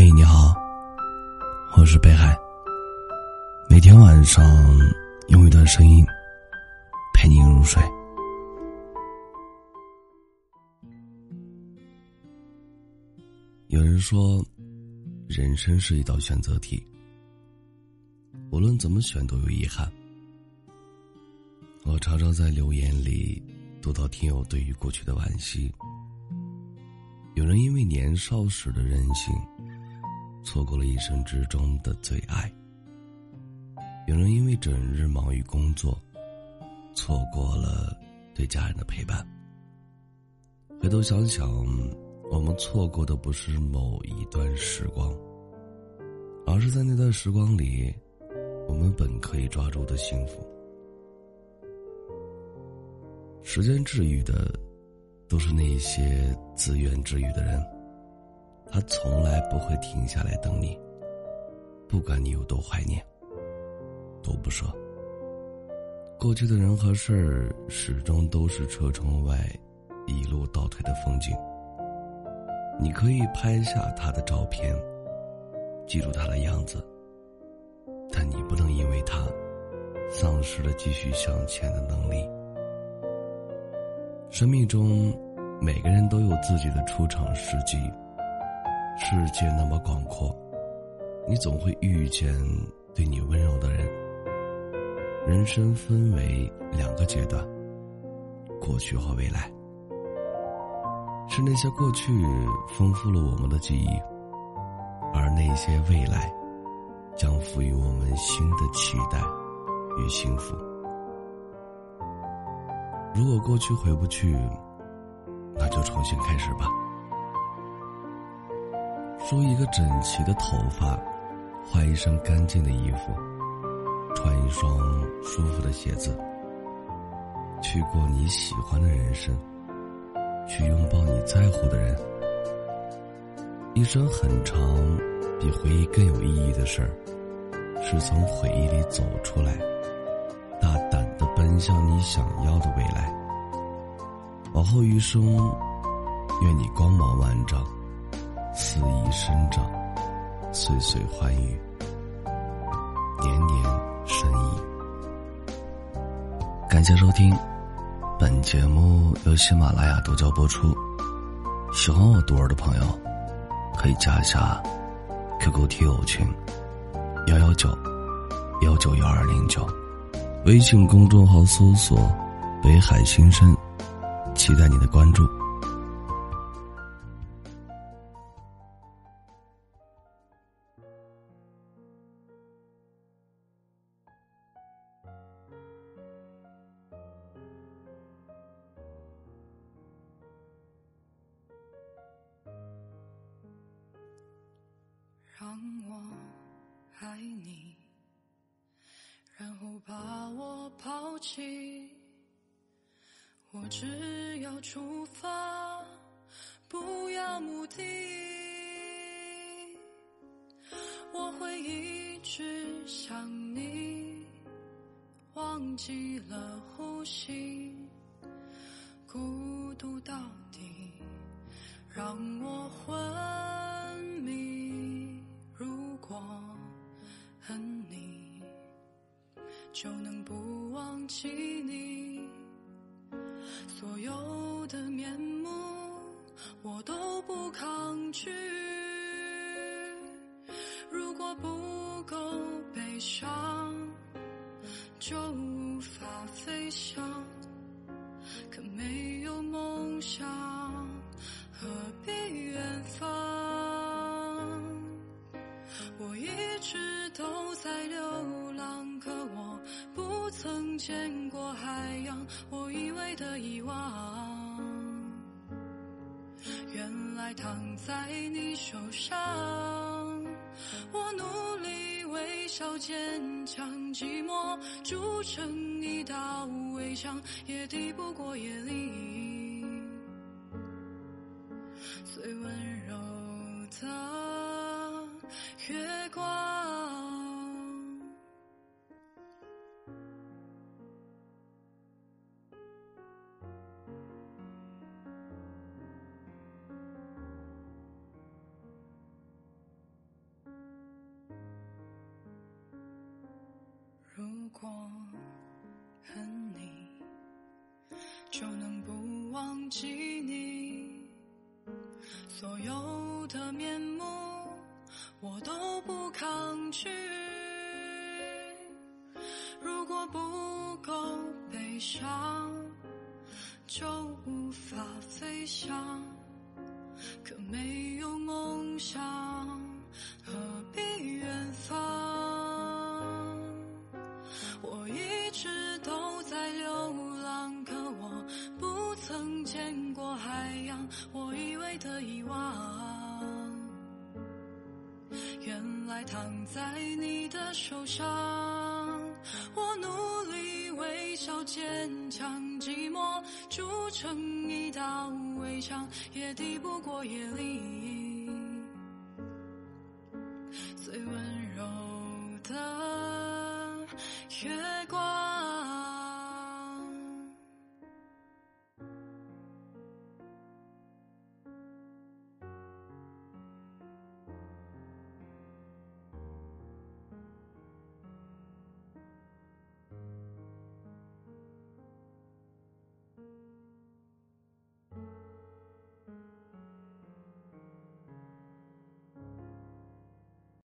嘿，你好，我是北海。每天晚上用一段声音陪你入睡。有人说，人生是一道选择题，无论怎么选都有遗憾。我常常在留言里读到听友对于过去的惋惜。有人因为年少时的任性，错过了一生之中的最爱；有人因为整日忙于工作，错过了对家人的陪伴。回头想想，我们错过的不是某一段时光，而是在那段时光里，我们本可以抓住的幸福。时间治愈的。都是那些自愿治愈的人，他从来不会停下来等你。不管你有多怀念，多不舍。过去的人和事儿，始终都是车窗外一路倒退的风景。你可以拍下他的照片，记住他的样子，但你不能因为他，丧失了继续向前的能力。生命中，每个人都有自己的出场时机。世界那么广阔，你总会遇见对你温柔的人。人生分为两个阶段：过去和未来。是那些过去丰富了我们的记忆，而那些未来，将赋予我们新的期待与幸福。如果过去回不去，那就重新开始吧。梳一个整齐的头发，换一身干净的衣服，穿一双舒服的鞋子，去过你喜欢的人生，去拥抱你在乎的人。一生很长，比回忆更有意义的事儿，是从回忆里走出来。大胆的奔向你想要的未来。往后余生，愿你光芒万丈，肆意生长，岁岁欢愉，年年生意。感谢收听，本节目由喜马拉雅独家播出。喜欢我独儿的朋友，可以加一下 QQ 听友群：幺幺九幺九幺二零九。微信公众号搜索“北海新生”，期待你的关注。让我爱你。然后把我抛弃，我只要出发，不要目的。我会一直想你，忘记了呼吸，孤独到底，让我昏起你，所有的面目我都不抗拒。如果不够悲伤，就无法飞翔。一直都在流浪，可我。不曾见过海洋，我以为的遗忘，原来躺在你手上。我努力微笑坚强，寂寞筑成一道围墙，也抵不过夜里最温柔的月光如果恨你就能不忘记你所有的面目。我都不抗拒。如果不够悲伤，就无法飞翔。可没有梦想，何必远方？我一直都在流浪，可我不曾见过海洋。我以为的遗忘，还躺在你的手上。我努力微笑坚强，寂寞筑成一道围墙，也抵不过夜里最温柔的月。